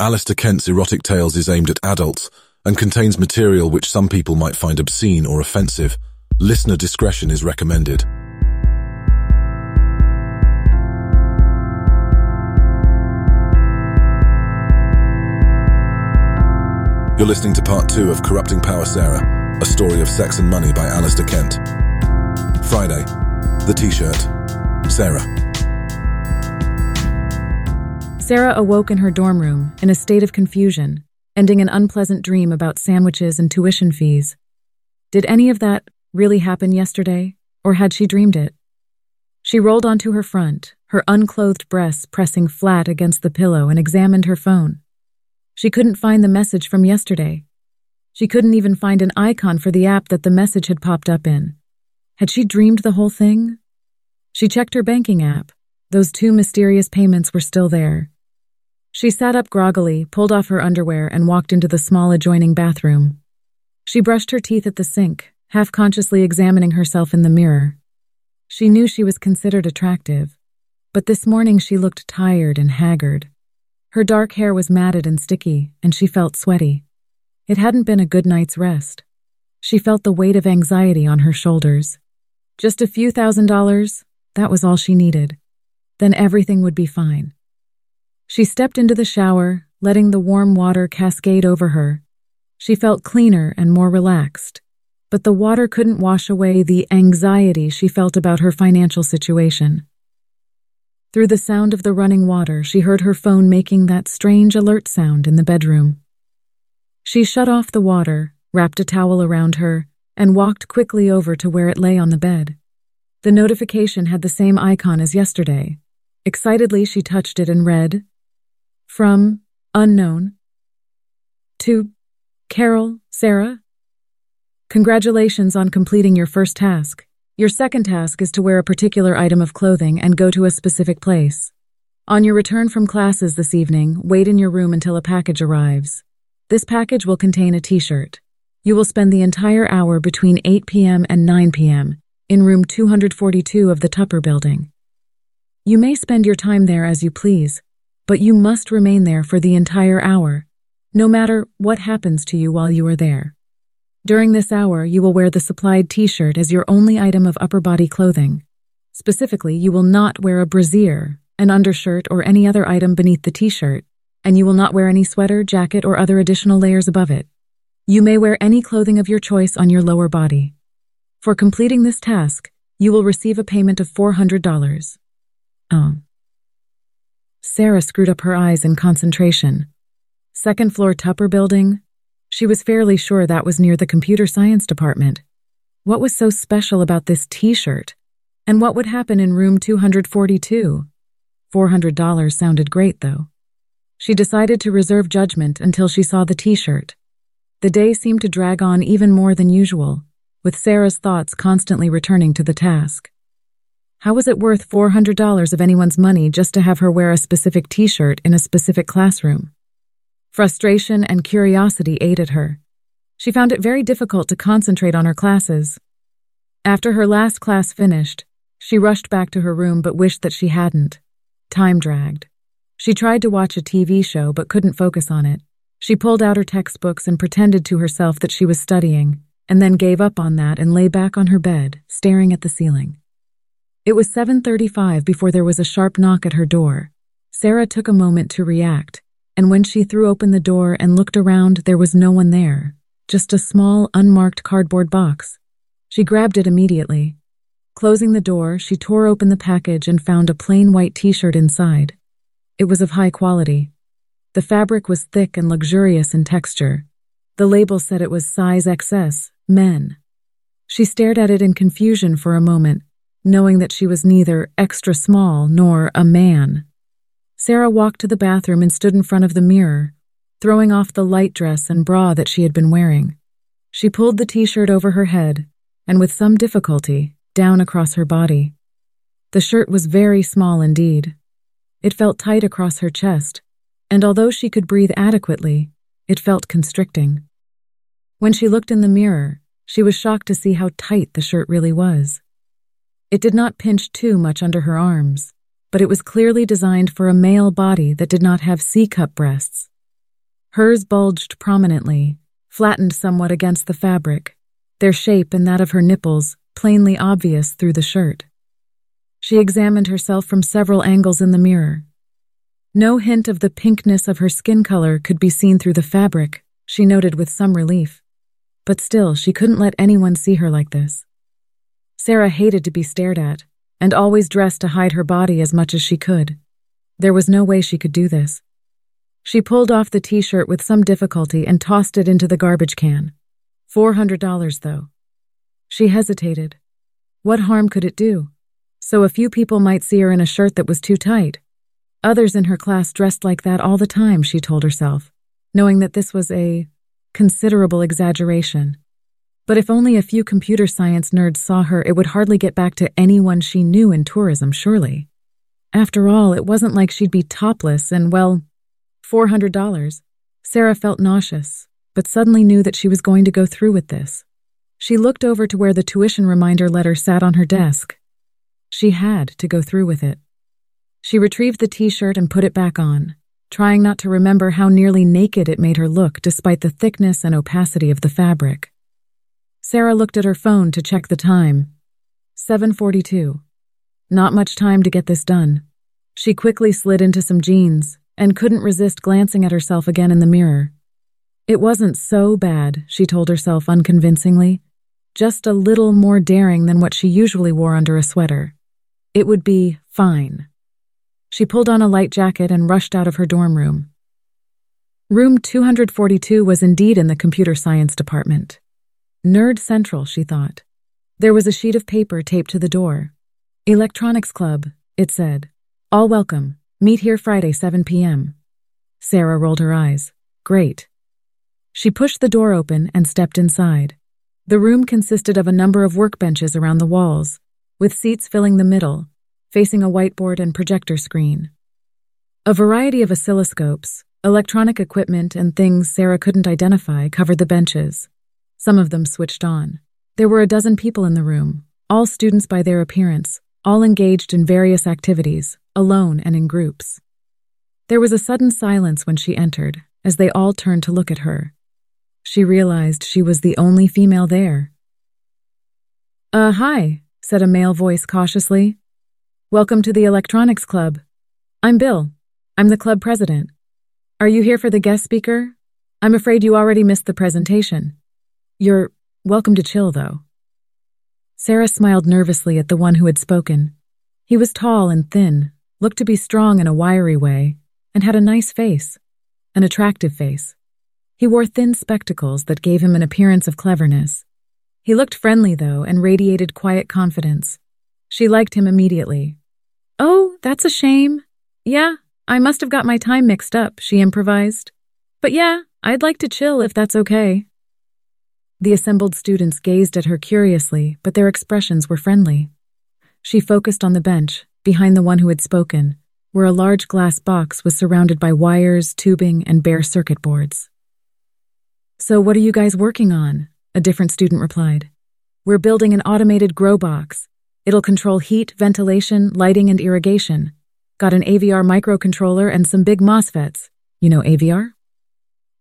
Alasdair Kent's erotic tales is aimed at adults and contains material which some people might find obscene or offensive. Listener discretion is recommended. You're listening to part two of Corrupting Power Sara, a story of sex and money by Alasdair Kent. Friday, the t-shirt, Sara. Sara awoke in her dorm room in a state of confusion, ending an unpleasant dream about sandwiches and tuition fees. Did any of that really happen yesterday, or had she dreamed it? She rolled onto her front, her unclothed breasts pressing flat against the pillow, and examined her phone. She couldn't find the message from yesterday. She couldn't even find an icon for the app that the message had popped up in. Had she dreamed the whole thing? She checked her banking app. Those two mysterious payments were still there. She sat up groggily, pulled off her underwear, and walked into the small adjoining bathroom. She brushed her teeth at the sink, half consciously examining herself in the mirror. She knew she was considered attractive, but this morning she looked tired and haggard. Her dark hair was matted and sticky, and she felt sweaty. It hadn't been a good night's rest. She felt the weight of anxiety on her shoulders. Just a few thousand dollars, that was all she needed. Then everything would be fine. She stepped into the shower, letting the warm water cascade over her. She felt cleaner and more relaxed, but the water couldn't wash away the anxiety she felt about her financial situation. Through the sound of the running water, she heard her phone making that strange alert sound in the bedroom. She shut off the water, wrapped a towel around her, and walked quickly over to where it lay on the bed. The notification had the same icon as yesterday. Excitedly, she touched it and read, from unknown to Carol, Sara. Congratulations on completing your first task. Your second task is to wear a particular item of clothing and go to a specific place. On your return from classes this evening, wait in your room until a package arrives. This package will contain a t-shirt. You will spend the entire hour between 8 p.m. and 9 p.m. in room 242 of the Tupper building. You may spend your time there as you please, but you must remain there for the entire hour, no matter what happens to you while you are there. During this hour, you will wear the supplied t-shirt as your only item of upper body clothing. Specifically, you will not wear a brassiere, an undershirt, or any other item beneath the t-shirt, and you will not wear any sweater, jacket, or other additional layers above it. You may wear any clothing of your choice on your lower body. For completing this task, you will receive a payment of $400. Oh. Sara screwed up her eyes in concentration. Second floor Tupper building? She was fairly sure that was near the computer science department. What was so special about this t-shirt? And what would happen in room 242? $400 sounded great, though. She decided to reserve judgment until she saw the t-shirt. The day seemed to drag on even more than usual, with Sara's thoughts constantly returning to the task. How was it worth $400 of anyone's money just to have her wear a specific t shirt in a specific classroom? Frustration and curiosity aided her. She found it very difficult to concentrate on her classes. After her last class finished, she rushed back to her room but wished that she hadn't. Time dragged. She tried to watch a TV show but couldn't focus on it. She pulled out her textbooks and pretended to herself that she was studying, and then gave up on that and lay back on her bed, staring at the ceiling. It was 7.35 before there was a sharp knock at her door. Sara took a moment to react, and when she threw open the door and looked around, there was no one there, just a small, unmarked cardboard box. She grabbed it immediately. Closing the door, she tore open the package and found a plain white t-shirt inside. It was of high quality. The fabric was thick and luxurious in texture. The label said it was size XS, men. She stared at it in confusion for a moment, knowing that she was neither extra small nor a man. Sara walked to the bathroom and stood in front of the mirror, throwing off the light dress and bra that she had been wearing. She pulled the t-shirt over her head, and with some difficulty, down across her body. The shirt was very small indeed. It felt tight across her chest, and although she could breathe adequately, it felt constricting. When she looked in the mirror, she was shocked to see how tight the shirt really was. It did not pinch too much under her arms, but it was clearly designed for a male body that did not have C-cup breasts, Hers bulged prominently, flattened somewhat against the fabric, their shape and that of her nipples plainly obvious through the shirt. She examined herself from several angles in the mirror. No hint of the pinkness of her skin color could be seen through the fabric, she noted with some relief. But still, she couldn't let anyone see her like this. Sara hated to be stared at, and always dressed to hide her body as much as she could. There was no way she could do this. She pulled off the t shirt with some difficulty and tossed it into the garbage can. $400, though. She hesitated. What harm could it do? So a few people might see her in a shirt that was too tight. Others in her class dressed like that all the time, she told herself, knowing that this was a considerable exaggeration. But if only a few computer science nerds saw her, it would hardly get back to anyone she knew in tourism, surely. After all, it wasn't like she'd be topless and, well, $400. Sara felt nauseous, but suddenly knew that she was going to go through with this. She looked over to where the tuition reminder letter sat on her desk. She had to go through with it. She retrieved the t shirt and put it back on, trying not to remember how nearly naked it made her look despite the thickness and opacity of the fabric. Sara looked at her phone to check the time. 742. Not much time to get this done. She quickly slid into some jeans, and couldn't resist glancing at herself again in the mirror. It wasn't so bad, she told herself unconvincingly, just a little more daring than what she usually wore under a sweater. It would be fine. She pulled on a light jacket and rushed out of her dorm room. Room 242 was indeed in the computer science department. Nerd Central, she thought. There was a sheet of paper taped to the door. Electronics Club, it said. All welcome. Meet here Friday, 7 p.m. Sara rolled her eyes. Great. She pushed the door open and stepped inside. The room consisted of a number of workbenches around the walls, with seats filling the middle, facing a whiteboard and projector screen. A variety of oscilloscopes, electronic equipment, and things Sara couldn't identify covered the benches. Some of them switched on. There were a dozen people in the room, all students by their appearance, all engaged in various activities, alone and in groups. There was a sudden silence when she entered, as they all turned to look at her. She realized she was the only female there. Uh, hi, said a male voice cautiously. Welcome to the Electronics Club. I'm Bill. I'm the club president. Are you here for the guest speaker? I'm afraid you already missed the presentation. You're welcome to chill, though. Sara smiled nervously at the one who had spoken. He was tall and thin, looked to be strong in a wiry way, and had a nice face, an attractive face. He wore thin spectacles that gave him an appearance of cleverness. He looked friendly, though, and radiated quiet confidence. She liked him immediately. Oh, that's a shame. Yeah, I must have got my time mixed up, she improvised. But yeah, I'd like to chill if that's okay. The assembled students gazed at her curiously, but their expressions were friendly. She focused on the bench, behind the one who had spoken, where a large glass box was surrounded by wires, tubing, and bare circuit boards. So, what are you guys working on? A different student replied. We're building an automated grow box. It'll control heat, ventilation, lighting, and irrigation. Got an AVR microcontroller and some big MOSFETs. You know AVR?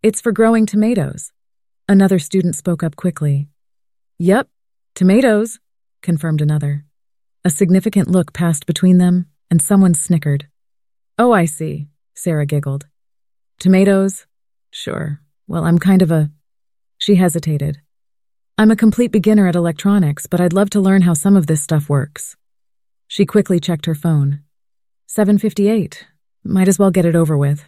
It's for growing tomatoes. Another student spoke up quickly. Yep, tomatoes, confirmed another. A significant look passed between them, and someone snickered. Oh, I see, Sara giggled. Tomatoes? Sure. Well, I'm kind of a. She hesitated. I'm a complete beginner at electronics, but I'd love to learn how some of this stuff works. She quickly checked her phone. 758. Might as well get it over with.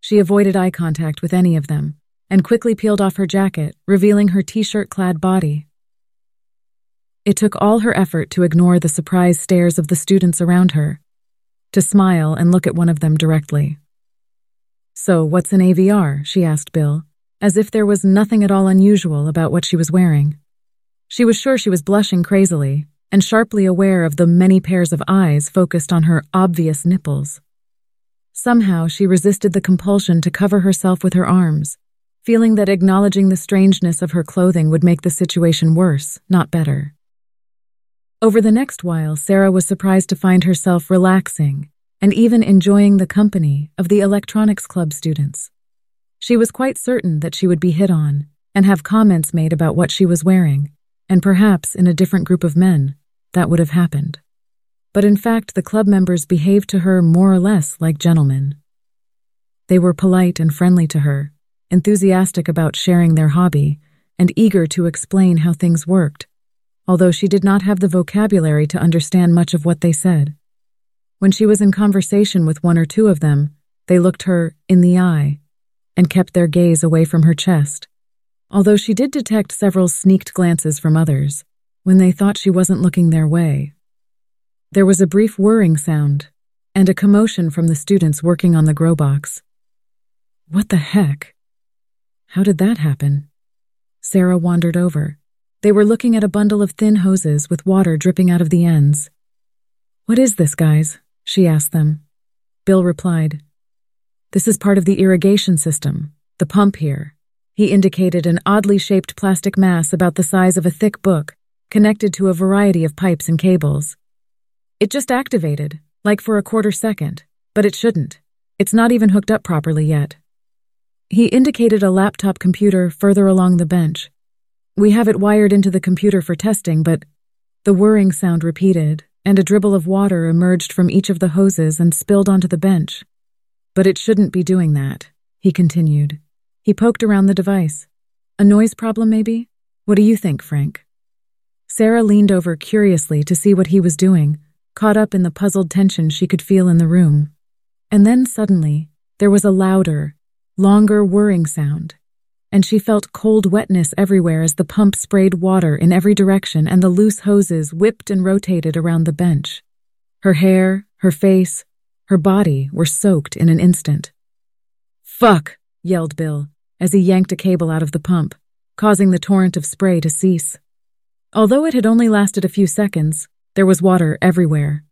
She avoided eye contact with any of them, and quickly peeled off her jacket, revealing her t shirt clad body. It took all her effort to ignore the surprised stares of the students around her, to smile and look at one of them directly. So, what's an AVR? she asked Bill, as if there was nothing at all unusual about what she was wearing. She was sure she was blushing crazily, and sharply aware of the many pairs of eyes focused on her obvious nipples. Somehow she resisted the compulsion to cover herself with her arms, feeling that acknowledging the strangeness of her clothing would make the situation worse, not better. Over the next while, Sara was surprised to find herself relaxing and even enjoying the company of the electronics club students. She was quite certain that she would be hit on and have comments made about what she was wearing, and perhaps in a different group of men, that would have happened. But in fact, the club members behaved to her more or less like gentlemen. They were polite and friendly to her, enthusiastic about sharing their hobby, and eager to explain how things worked, although she did not have the vocabulary to understand much of what they said. When she was in conversation with one or two of them, they looked her in the eye and kept their gaze away from her chest, although she did detect several sneaked glances from others when they thought she wasn't looking their way. There was a brief whirring sound and a commotion from the students working on the grow box. What the heck? How did that happen? Sara wandered over. They were looking at a bundle of thin hoses with water dripping out of the ends. What is this, guys? she asked them. Bill replied, this is part of the irrigation system, the pump here. He indicated an oddly shaped plastic mass about the size of a thick book, connected to a variety of pipes and cables. It just activated, like for a quarter second, but it shouldn't. It's not even hooked up properly yet. He indicated a laptop computer further along the bench. We have it wired into the computer for testing, but the whirring sound repeated, and a dribble of water emerged from each of the hoses and spilled onto the bench. But it shouldn't be doing that, he continued. He poked around the device. A noise problem, maybe? What do you think, Frank? Sara leaned over curiously to see what he was doing, caught up in the puzzled tension she could feel in the room. And then suddenly, there was a louder, longer whirring sound, and she felt cold wetness everywhere as the pump sprayed water in every direction and the loose hoses whipped and rotated around the bench. Her hair, her face, her body were soaked in an instant. Fuck, yelled Bill as he yanked a cable out of the pump, causing the torrent of spray to cease. Although it had only lasted a few seconds, there was water everywhere.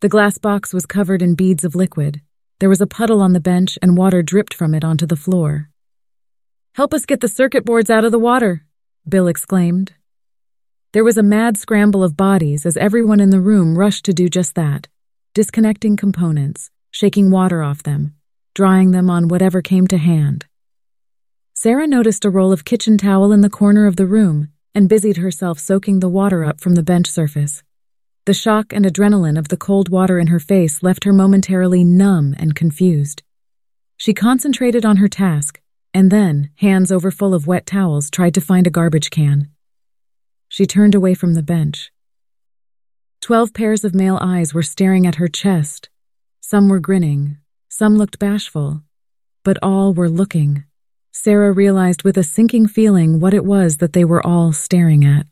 The glass box was covered in beads of liquid. There was a puddle on the bench and water dripped from it onto the floor. Help us get the circuit boards out of the water, Bill exclaimed. There was a mad scramble of bodies as everyone in the room rushed to do just that disconnecting components, shaking water off them, drying them on whatever came to hand. Sara noticed a roll of kitchen towel in the corner of the room and busied herself soaking the water up from the bench surface. The shock and adrenaline of the cold water in her face left her momentarily numb and confused. She concentrated on her task and then, hands over full of wet towels, tried to find a garbage can. She turned away from the bench. Twelve pairs of male eyes were staring at her chest. Some were grinning, some looked bashful, but all were looking. Sara realized with a sinking feeling what it was that they were all staring at.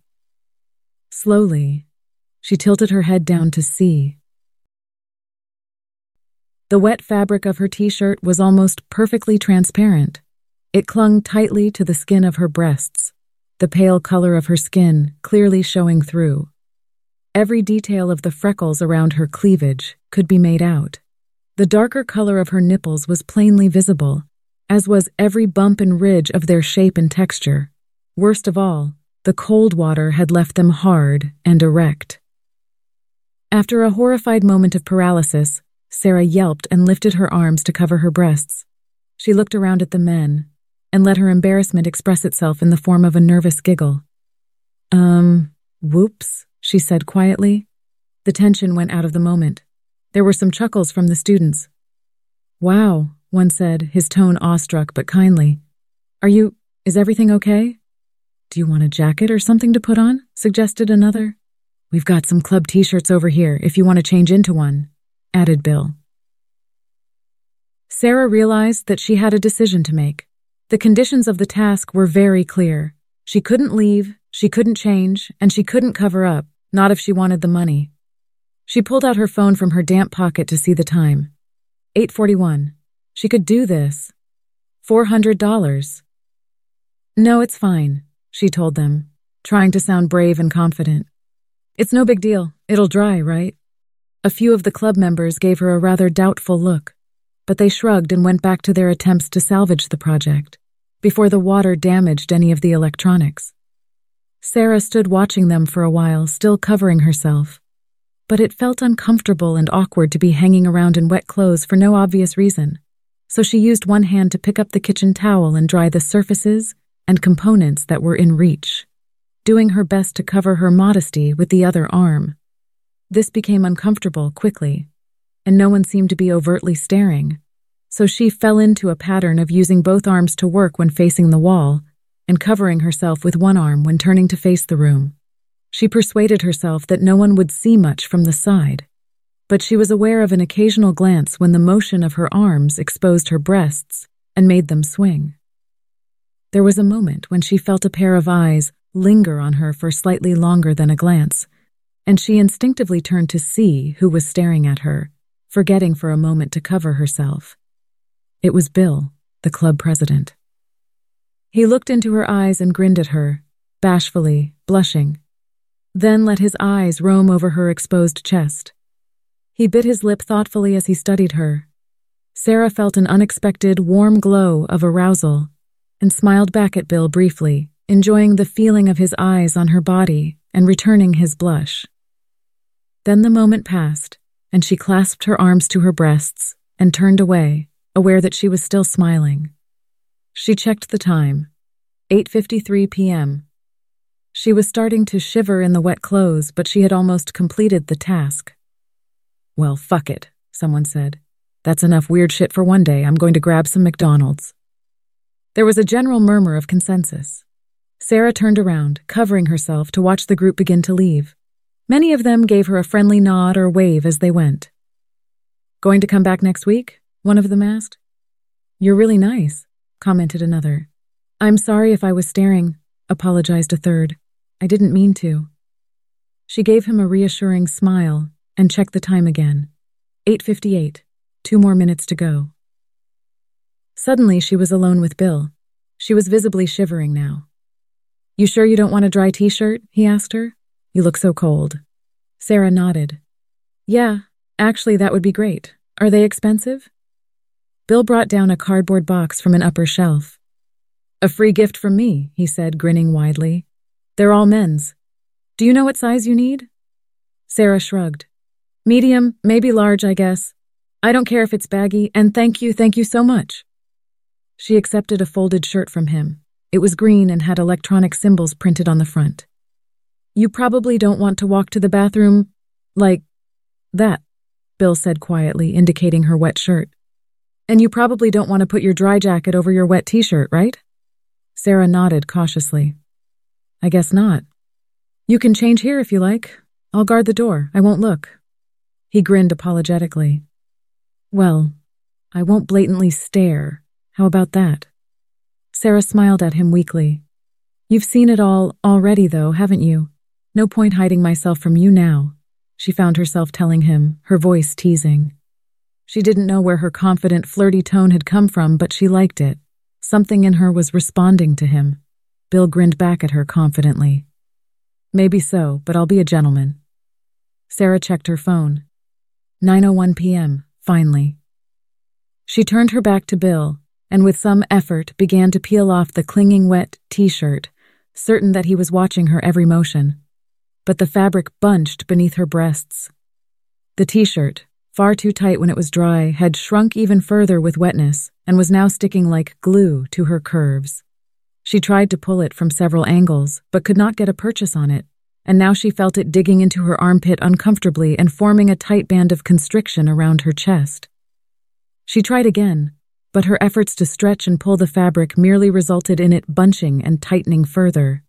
Slowly, she tilted her head down to see. The wet fabric of her t shirt was almost perfectly transparent. It clung tightly to the skin of her breasts, the pale color of her skin clearly showing through. Every detail of the freckles around her cleavage could be made out. The darker color of her nipples was plainly visible, as was every bump and ridge of their shape and texture. Worst of all, the cold water had left them hard and erect. After a horrified moment of paralysis, Sara yelped and lifted her arms to cover her breasts. She looked around at the men and let her embarrassment express itself in the form of a nervous giggle. Um, whoops she said quietly. The tension went out of the moment. There were some chuckles from the students. Wow, one said, his tone awestruck but kindly. Are you, is everything okay? Do you want a jacket or something to put on? suggested another. We've got some club t shirts over here if you want to change into one, added Bill. Sara realized that she had a decision to make. The conditions of the task were very clear. She couldn't leave, she couldn't change, and she couldn't cover up. Not if she wanted the money. She pulled out her phone from her damp pocket to see the time. 841. She could do this. $400. No, it's fine, she told them, trying to sound brave and confident. It's no big deal. It'll dry, right? A few of the club members gave her a rather doubtful look, but they shrugged and went back to their attempts to salvage the project before the water damaged any of the electronics. Sara stood watching them for a while, still covering herself. But it felt uncomfortable and awkward to be hanging around in wet clothes for no obvious reason. so she used one hand to pick up the kitchen towel and dry the surfaces and components that were in reach, doing her best to cover her modesty with the other arm. This became uncomfortable quickly, and no one seemed to be overtly staring, so she fell into a pattern of using both arms to work when facing the wall and covering herself with one arm when turning to face the room. She persuaded herself that no one would see much from the side, but she was aware of an occasional glance when the motion of her arms exposed her breasts and made them swing. There was a moment when she felt a pair of eyes linger on her for slightly longer than a glance, and she instinctively turned to see who was staring at her, forgetting for a moment to cover herself. It was Bill, the club president. He looked into her eyes and grinned at her, bashfully, blushing, then let his eyes roam over her exposed chest. He bit his lip thoughtfully as he studied her. Sara felt an unexpected warm glow of arousal and smiled back at Bill briefly, enjoying the feeling of his eyes on her body and returning his blush. Then the moment passed, and she clasped her arms to her breasts and turned away, aware that she was still smiling. She checked the time. 8:53 p.m. She was starting to shiver in the wet clothes, but she had almost completed the task. Well, fuck it, someone said. That's enough weird shit for one day. I'm going to grab some McDonald's. There was a general murmur of consensus. Sara turned around, covering herself, to watch the group begin to leave. Many of them gave her a friendly nod or wave as they went. Going to come back next week? One of them asked. You're really nice, commented another. I'm sorry if I was staring, apologized a third. I didn't mean to. She gave him a reassuring smile and checked the time again. 8.58. Two more minutes to go. Suddenly, she was alone with Bill. She was visibly shivering now. You sure you don't want a dry t-shirt? he asked her. You look so cold. Sara nodded. Yeah, actually, that would be great. Are they expensive? Bill brought down a cardboard box from an upper shelf. A free gift from me, he said, grinning widely. They're all men's. Do you know what size you need? Sara shrugged. Medium, maybe large, I guess. I don't care if it's baggy, and thank you, thank you so much. She accepted a folded shirt from him. It was green and had electronic symbols printed on the front. You probably don't want to walk to the bathroom like that, Bill said quietly, indicating her wet shirt. And you probably don't want to put your dry jacket over your wet t shirt, right? Sara nodded cautiously. I guess not. You can change here if you like. I'll guard the door. I won't look. He grinned apologetically. Well, I won't blatantly stare. How about that? Sara smiled at him weakly. You've seen it all already, though, haven't you? No point hiding myself from you now, she found herself telling him, her voice teasing. She didn't know where her confident, flirty tone had come from, but she liked it. Something in her was responding to him. Bill grinned back at her confidently. Maybe so, but I'll be a gentleman. Sara checked her phone. 9.01 p.m., finally. She turned her back to Bill, and with some effort began to peel off the clinging wet t-shirt, certain that he was watching her every motion. But the fabric bunched beneath her breasts. The t-shirt, far too tight when it was dry, had shrunk even further with wetness and was now sticking like glue to her curves. She tried to pull it from several angles, but could not get a purchase on it, and now she felt it digging into her armpit uncomfortably and forming a tight band of constriction around her chest. She tried again, but her efforts to stretch and pull the fabric merely resulted in it bunching and tightening further.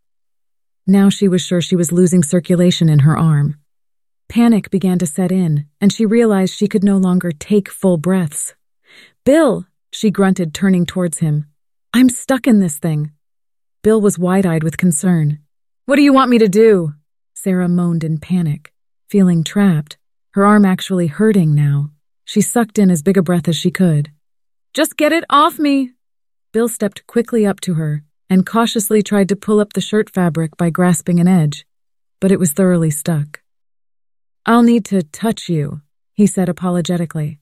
Now she was sure she was losing circulation in her arm. Panic began to set in, and she realized she could no longer take full breaths. Bill, she grunted, turning towards him. I'm stuck in this thing. Bill was wide eyed with concern. What do you want me to do? Sara moaned in panic, feeling trapped, her arm actually hurting now. She sucked in as big a breath as she could. Just get it off me! Bill stepped quickly up to her and cautiously tried to pull up the shirt fabric by grasping an edge, but it was thoroughly stuck. I'll need to touch you, he said apologetically.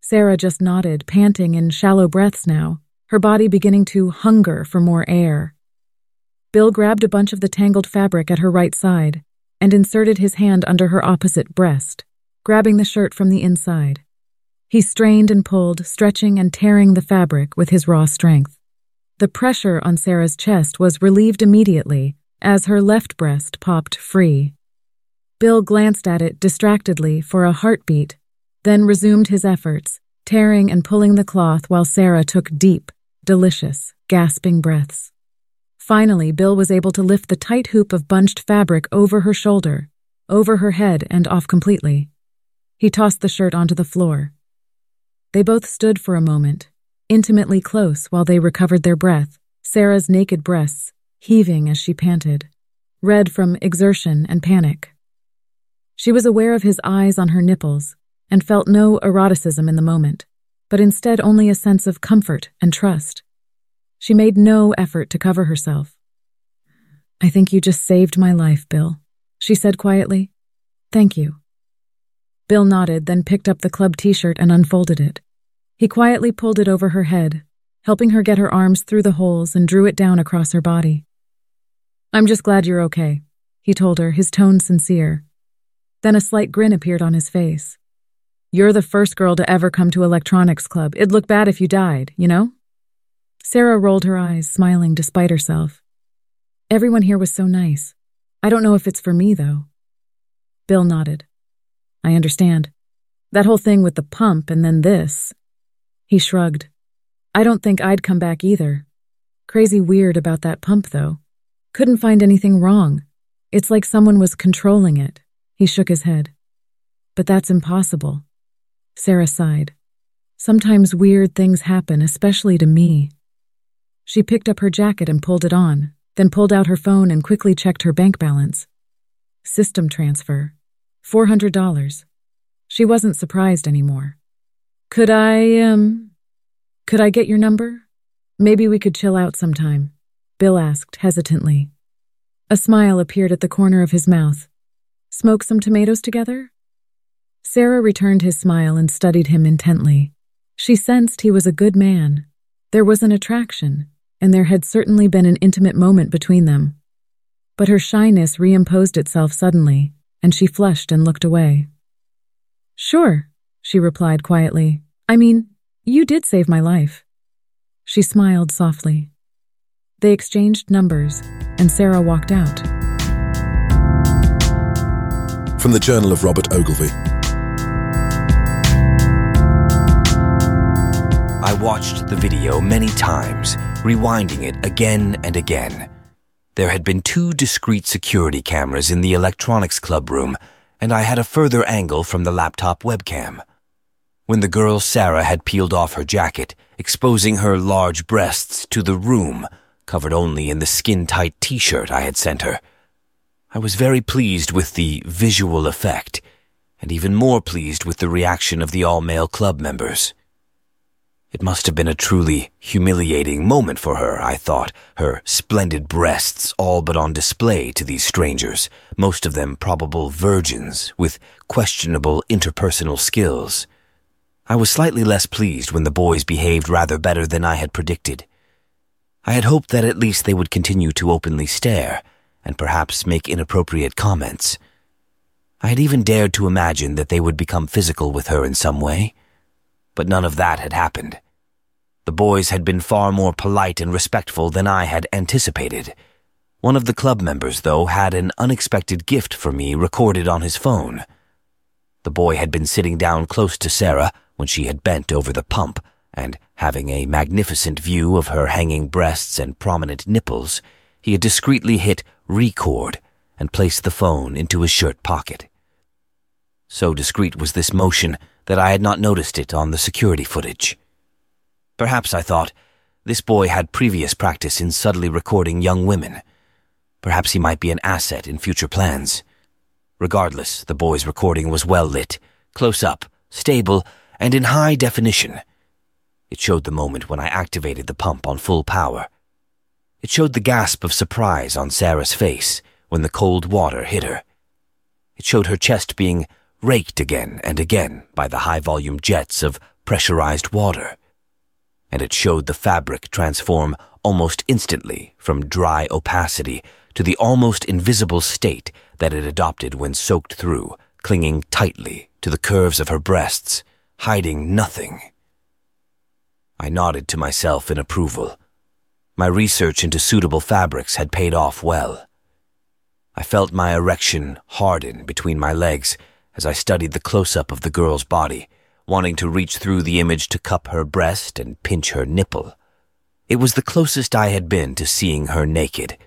Sara just nodded, panting in shallow breaths now, her body beginning to hunger for more air. Bill grabbed a bunch of the tangled fabric at her right side and inserted his hand under her opposite breast, grabbing the shirt from the inside. He strained and pulled, stretching and tearing the fabric with his raw strength. The pressure on Sara's chest was relieved immediately as her left breast popped free. Bill glanced at it distractedly for a heartbeat, then resumed his efforts, tearing and pulling the cloth while Sara took deep, delicious, gasping breaths. Finally, Bill was able to lift the tight hoop of bunched fabric over her shoulder, over her head, and off completely. He tossed the shirt onto the floor. They both stood for a moment, intimately close while they recovered their breath, Sara's naked breasts heaving as she panted, red from exertion and panic. She was aware of his eyes on her nipples and felt no eroticism in the moment, but instead only a sense of comfort and trust. She made no effort to cover herself. I think you just saved my life, Bill, she said quietly. Thank you. Bill nodded, then picked up the club t shirt and unfolded it. He quietly pulled it over her head, helping her get her arms through the holes and drew it down across her body. I'm just glad you're okay, he told her, his tone sincere. Then a slight grin appeared on his face. You're the first girl to ever come to Electronics Club. It'd look bad if you died, you know? Sara rolled her eyes, smiling despite herself. Everyone here was so nice. I don't know if it's for me, though. Bill nodded. I understand. That whole thing with the pump and then this. He shrugged. I don't think I'd come back either. Crazy weird about that pump, though. Couldn't find anything wrong. It's like someone was controlling it. He shook his head. But that's impossible. Sara sighed. Sometimes weird things happen, especially to me. She picked up her jacket and pulled it on, then pulled out her phone and quickly checked her bank balance. System transfer. $400. She wasn't surprised anymore. Could I, um, could I get your number? Maybe we could chill out sometime. Bill asked hesitantly. A smile appeared at the corner of his mouth. Smoke some tomatoes together? Sara returned his smile and studied him intently. She sensed he was a good man. There was an attraction, and there had certainly been an intimate moment between them. But her shyness reimposed itself suddenly, and she flushed and looked away. Sure, she replied quietly. I mean, you did save my life. She smiled softly. They exchanged numbers, and Sara walked out. From the Journal of Robert Ogilvy. I watched the video many times, rewinding it again and again. There had been two discrete security cameras in the electronics club room, and I had a further angle from the laptop webcam. When the girl Sara had peeled off her jacket, exposing her large breasts to the room, covered only in the skin-tight t-shirt I had sent her. I was very pleased with the visual effect, and even more pleased with the reaction of the all-male club members. It must have been a truly humiliating moment for her, I thought, her splendid breasts all but on display to these strangers, most of them probable virgins with questionable interpersonal skills. I was slightly less pleased when the boys behaved rather better than I had predicted. I had hoped that at least they would continue to openly stare and perhaps make inappropriate comments. I had even dared to imagine that they would become physical with her in some way, but none of that had happened. The boys had been far more polite and respectful than I had anticipated. One of the club members, though, had an unexpected gift for me recorded on his phone. The boy had been sitting down close to Sara when she had bent over the pump and having a magnificent view of her hanging breasts and prominent nipples, he had discreetly hit record and placed the phone into his shirt pocket. So discreet was this motion that I had not noticed it on the security footage. Perhaps, I thought, this boy had previous practice in subtly recording young women. Perhaps he might be an asset in future plans. Regardless, the boy's recording was well lit, close up, stable, and in high definition. It showed the moment when I activated the pump on full power. It showed the gasp of surprise on Sara's face when the cold water hit her. It showed her chest being raked again and again by the high volume jets of pressurized water. And it showed the fabric transform almost instantly from dry opacity to the almost invisible state that it adopted when soaked through, clinging tightly to the curves of her breasts hiding nothing. I nodded to myself in approval. My research into suitable fabrics had paid off well. I felt my erection harden between my legs as I studied the close up of the girl's body, wanting to reach through the image to cup her breast and pinch her nipple. It was the closest I had been to seeing her naked.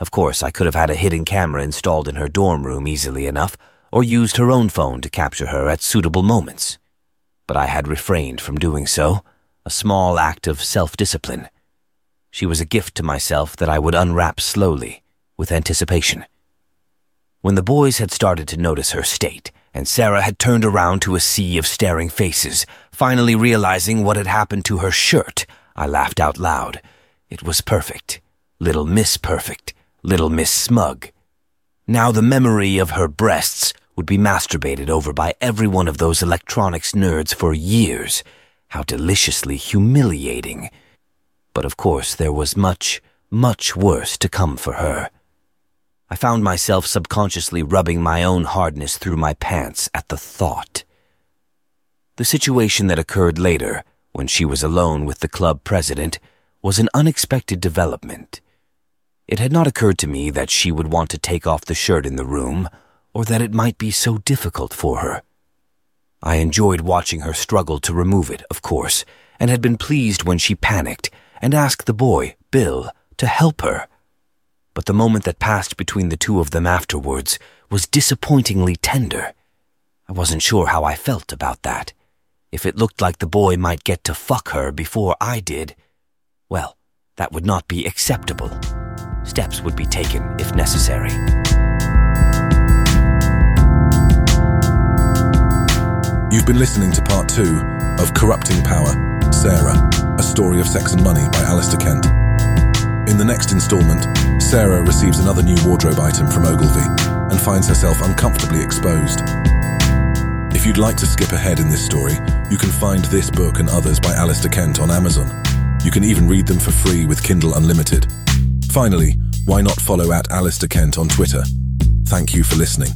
Of course, I could have had a hidden camera installed in her dorm room easily enough, or used her own phone to capture her at suitable moments. But I had refrained from doing so a small act of self-discipline. She was a gift to myself that I would unwrap slowly, with anticipation. When the boys had started to notice her state, and Sara had turned around to a sea of staring faces, finally realizing what had happened to her shirt, I laughed out loud. It was perfect. Little Miss Perfect. Little Miss Smug. Now the memory of her breasts would be masturbated over by every one of those electronics nerds for years, how deliciously humiliating. But of course, there was much, much worse to come for her. I found myself subconsciously rubbing my own hardness through my pants at the thought. The situation that occurred later, when she was alone with the club president, was an unexpected development. It had not occurred to me that she would want to take off the shirt in the room, or that it might be so difficult for her. I enjoyed watching her struggle to remove it, of course, and had been pleased when she panicked and asked the boy, Bill, to help her. But the moment that passed between the two of them afterwards was disappointingly tender. I wasn't sure how I felt about that. If it looked like the boy might get to fuck her before I did, well, that would not be acceptable. Steps would be taken if necessary. You've been listening to part two of Corrupting Power, Sara, A Story of Sex and Money by Alasdair Kent. In the next installment, Sara receives another new wardrobe item from Ogilvy and finds herself uncomfortably exposed. If you'd like to skip ahead in this story, you can find this book and others by Alasdair Kent on Amazon. You can even read them for free with Kindle Unlimited. Finally, why not follow at Alasdair Kent on Twitter? Thank you for listening.